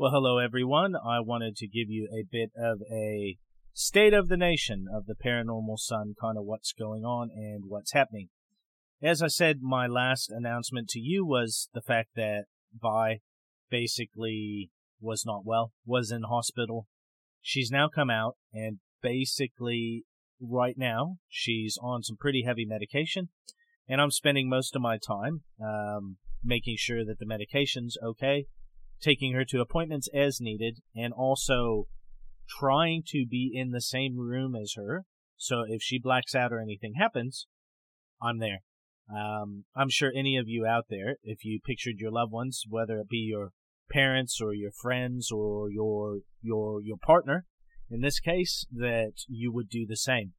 Well, hello everyone. I wanted to give you a bit of a state of the nation of the paranormal sun, kind of what's going on and what's happening. As I said, my last announcement to you was the fact that Vi basically was not well, was in hospital. She's now come out and basically right now she's on some pretty heavy medication and I'm spending most of my time um, making sure that the medication's okay taking her to appointments as needed, and also trying to be in the same room as her. So if she blacks out or anything happens, I'm there. Um, I'm sure any of you out there, if you pictured your loved ones, whether it be your parents or your friends or your your your partner, in this case, that you would do the same.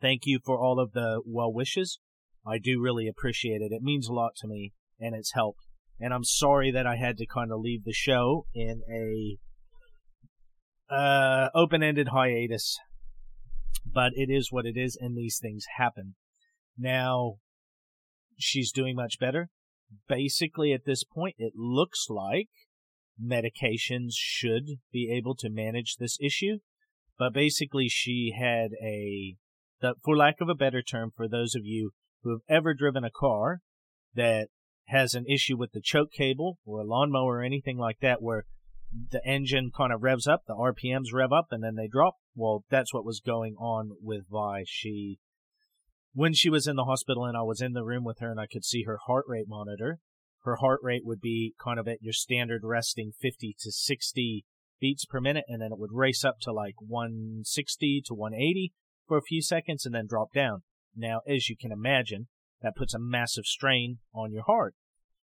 Thank you for all of the well wishes. I do really appreciate it. It means a lot to me, and it's helped and I'm sorry that I had to kind of leave the show in a uh, open-ended hiatus. But it is what it is, and these things happen. Now, she's doing much better. Basically, at this point, it looks like medications should be able to manage this issue. But basically, she had a, for lack of a better term, for those of you who have ever driven a car that has an issue with the choke cable or a lawnmower or anything like that where the engine kind of revs up, the RPMs rev up and then they drop. Well, that's what was going on with Vi. She, when she was in the hospital and I was in the room with her and I could see her heart rate monitor, her heart rate would be kind of at your standard resting 50 to 60 beats per minute and then it would race up to like 160 to 180 for a few seconds and then drop down. Now, as you can imagine, that puts a massive strain on your heart.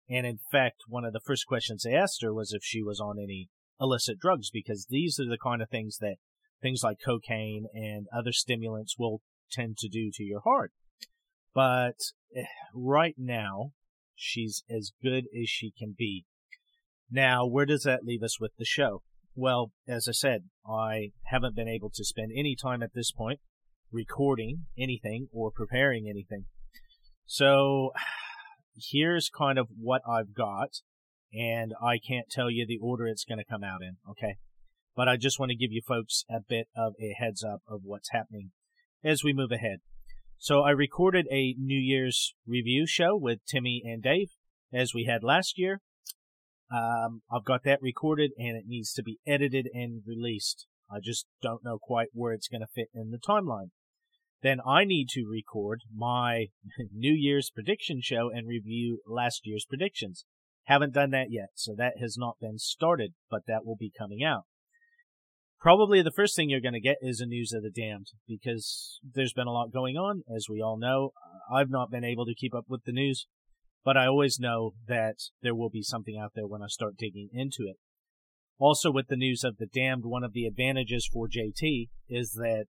And in fact, one of the first questions they asked her was if she was on any illicit drugs, because these are the kind of things that things like cocaine and other stimulants will tend to do to your heart. But eh, right now, she's as good as she can be. Now, where does that leave us with the show? Well, as I said, I haven't been able to spend any time at this point recording anything or preparing anything. So here's kind of what I've got, and I can't tell you the order it's going to come out in, okay? But I just want to give you folks a bit of a heads up of what's happening as we move ahead. So I recorded a New Year's review show with Timmy and Dave, as we had last year. Um, I've got that recorded and it needs to be edited and released. I just don't know quite where it's going to fit in the timeline then I need to record my New Year's prediction show and review last year's predictions. Haven't done that yet, so that has not been started, but that will be coming out. Probably the first thing you're going to get is a news of the damned because there's been a lot going on, as we all know. I've not been able to keep up with the news, but I always know that there will be something out there when I start digging into it. Also, with the news of the damned, one of the advantages for JT is that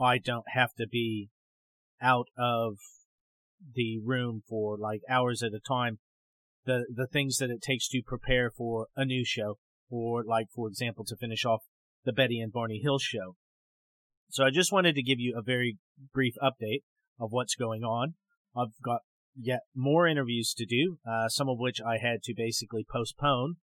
I don't have to be out of the room for like hours at a time. The the things that it takes to prepare for a new show, or like for example to finish off the Betty and Barney Hill show. So I just wanted to give you a very brief update of what's going on. I've got yet more interviews to do, uh, some of which I had to basically postpone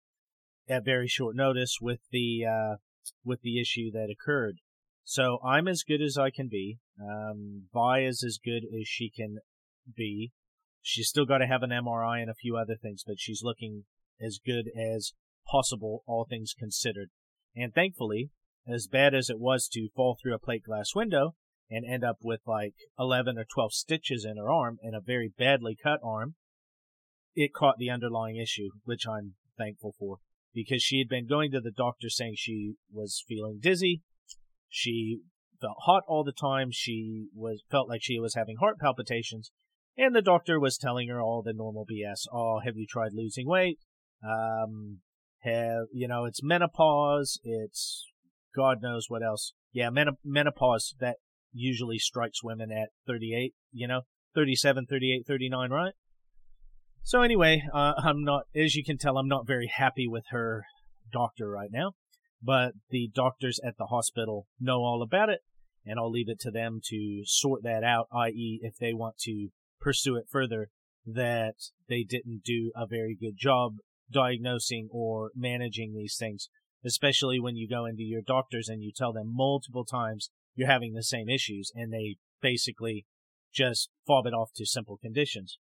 at very short notice with the uh, with the issue that occurred. So I'm as good as I can be. Um, Vi is as good as she can be. She's still got to have an MRI and a few other things, but she's looking as good as possible, all things considered. And thankfully, as bad as it was to fall through a plate glass window and end up with like 11 or 12 stitches in her arm and a very badly cut arm, it caught the underlying issue, which I'm thankful for because she had been going to the doctor saying she was feeling dizzy she felt hot all the time. She was felt like she was having heart palpitations, and the doctor was telling her all the normal BS. Oh, have you tried losing weight? Um, have you know it's menopause? It's God knows what else. Yeah, men- menopause that usually strikes women at 38. You know, 37, 38, 39, right? So anyway, uh, I'm not, as you can tell, I'm not very happy with her doctor right now but the doctors at the hospital know all about it, and I'll leave it to them to sort that out, i.e., if they want to pursue it further, that they didn't do a very good job diagnosing or managing these things, especially when you go into your doctors and you tell them multiple times you're having the same issues and they basically just fob it off to simple conditions.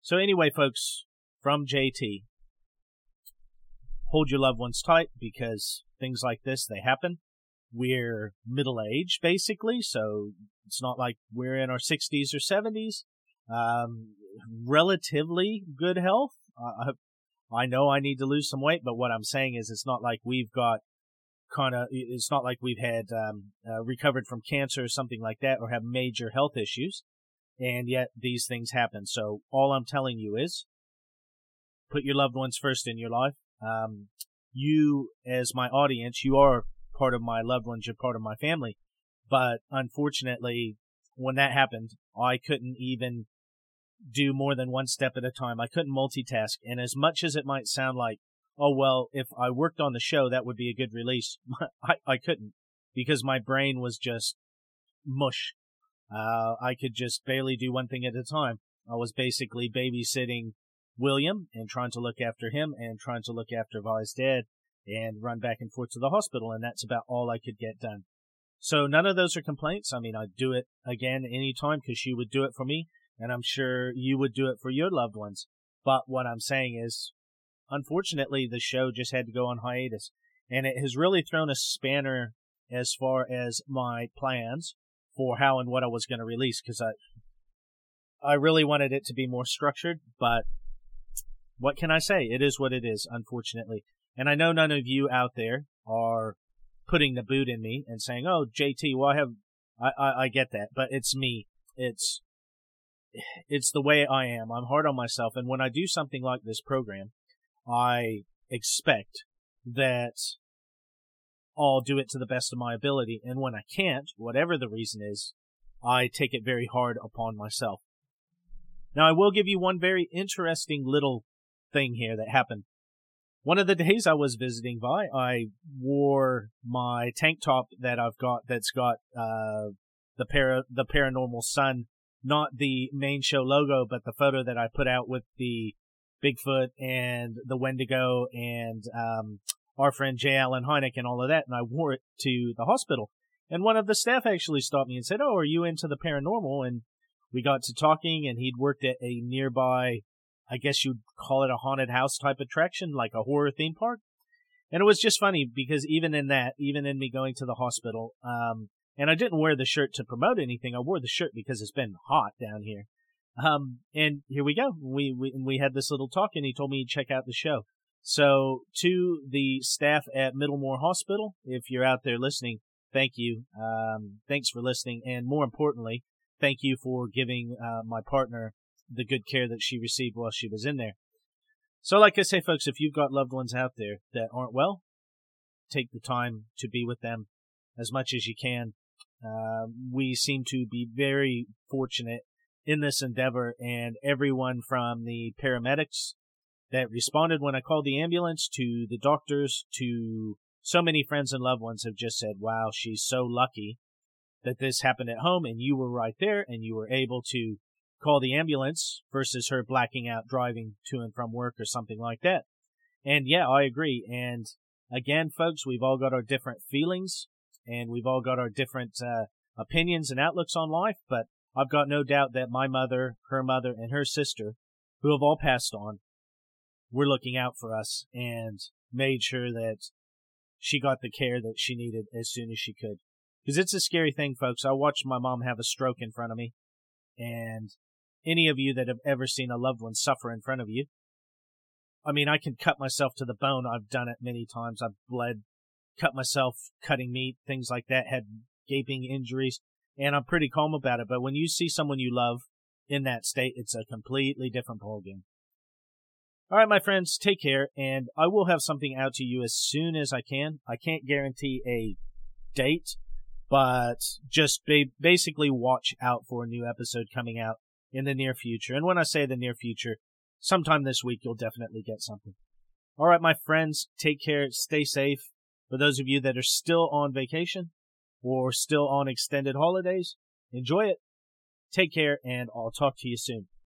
So anyway, folks, from JT, hold your loved ones tight because things like this, they happen. We're middle aged basically, so it's not like we're in our 60s or 70s. Um, relatively good health. I know I need to lose some weight, but what I'm saying is it's not like we've got kind of, it's not like we've had um, uh, recovered from cancer or something like that or have major health issues. And yet these things happen. So all I'm telling you is put your loved ones first in your life. Um, you, as my audience, you are part of my loved ones, you're part of my family. But unfortunately, when that happened, I couldn't even do more than one step at a time. I couldn't multitask. And as much as it might sound like, oh, well, if I worked on the show, that would be a good release, I, I couldn't because my brain was just mush. Uh, I could just barely do one thing at a time. I was basically babysitting William and trying to look after him and trying to look after Vi's dad and run back and forth to the hospital. And that's about all I could get done. So none of those are complaints. I mean, I'd do it again anytime because she would do it for me and I'm sure you would do it for your loved ones. But what I'm saying is, unfortunately, the show just had to go on hiatus, and it has really thrown a spanner as far as my plans for how and what I was going to release because I, I really wanted it to be more structured, but what can I say? It is what it is, unfortunately. And I know none of you out there are putting the boot in me and saying, "Oh, JT, well, I have, I, I, I get that, but it's me. It's it's the way I am. I'm hard on myself. And when I do something like this program, I expect that I'll do it to the best of my ability. And when I can't, whatever the reason is, I take it very hard upon myself. Now, I will give you one very interesting little thing here that happened. One of the days I was visiting Vi, I wore my tank top that I've got that's got uh, the para the paranormal sun not the main show logo, but the photo that I put out with the Bigfoot and the Wendigo and um, our friend J. Allen Hynek and all of that, and I wore it to the hospital. And one of the staff actually stopped me and said, "Oh, are you into the paranormal?" And we got to talking, and he'd worked at a nearby, I guess you'd call it a haunted house type attraction, like a horror theme park. And it was just funny because even in that, even in me going to the hospital, um, and I didn't wear the shirt to promote anything. I wore the shirt because it's been hot down here. Um, and here we go. We, we, we had this little talk and he told me to check out the show. So to the staff at Middlemore Hospital, if you're out there listening, thank you. Um, thanks for listening. And more importantly, thank you for giving, uh, my partner the good care that she received while she was in there. So like I say, folks, if you've got loved ones out there that aren't well, take the time to be with them as much as you can. Uh, we seem to be very fortunate in this endeavor, and everyone from the paramedics that responded when I called the ambulance to the doctors to so many friends and loved ones have just said, wow, she's so lucky that this happened at home and you were right there and you were able to call the ambulance versus her blacking out driving to and from work or something like that. And yeah, I agree. And again, folks, we've all got our different feelings and we've all got our different uh, opinions and outlooks on life. But I've got no doubt that my mother, her mother, and her sister, who have all passed on, were looking out for us and made sure that she got the care that she needed as soon as she could. Because it's a scary thing, folks. I watched my mom have a stroke in front of me, and any of you that have ever seen a loved one suffer in front of you, I mean, I can cut myself to the bone. I've done it many times. I've bled cut myself cutting meat, things like that, had gaping injuries, and I'm pretty calm about it. But when you see someone you love in that state, it's a completely different ballgame. All right, my friends, take care, and I will have something out to you as soon as I can. I can't guarantee a date, but just ba- basically watch out for a new episode coming out in the near future. And when I say the near future, sometime this week, you'll definitely get something. All right, my friends, take care, stay safe, for those of you that are still on vacation or still on extended holidays, enjoy it. Take care, and I'll talk to you soon.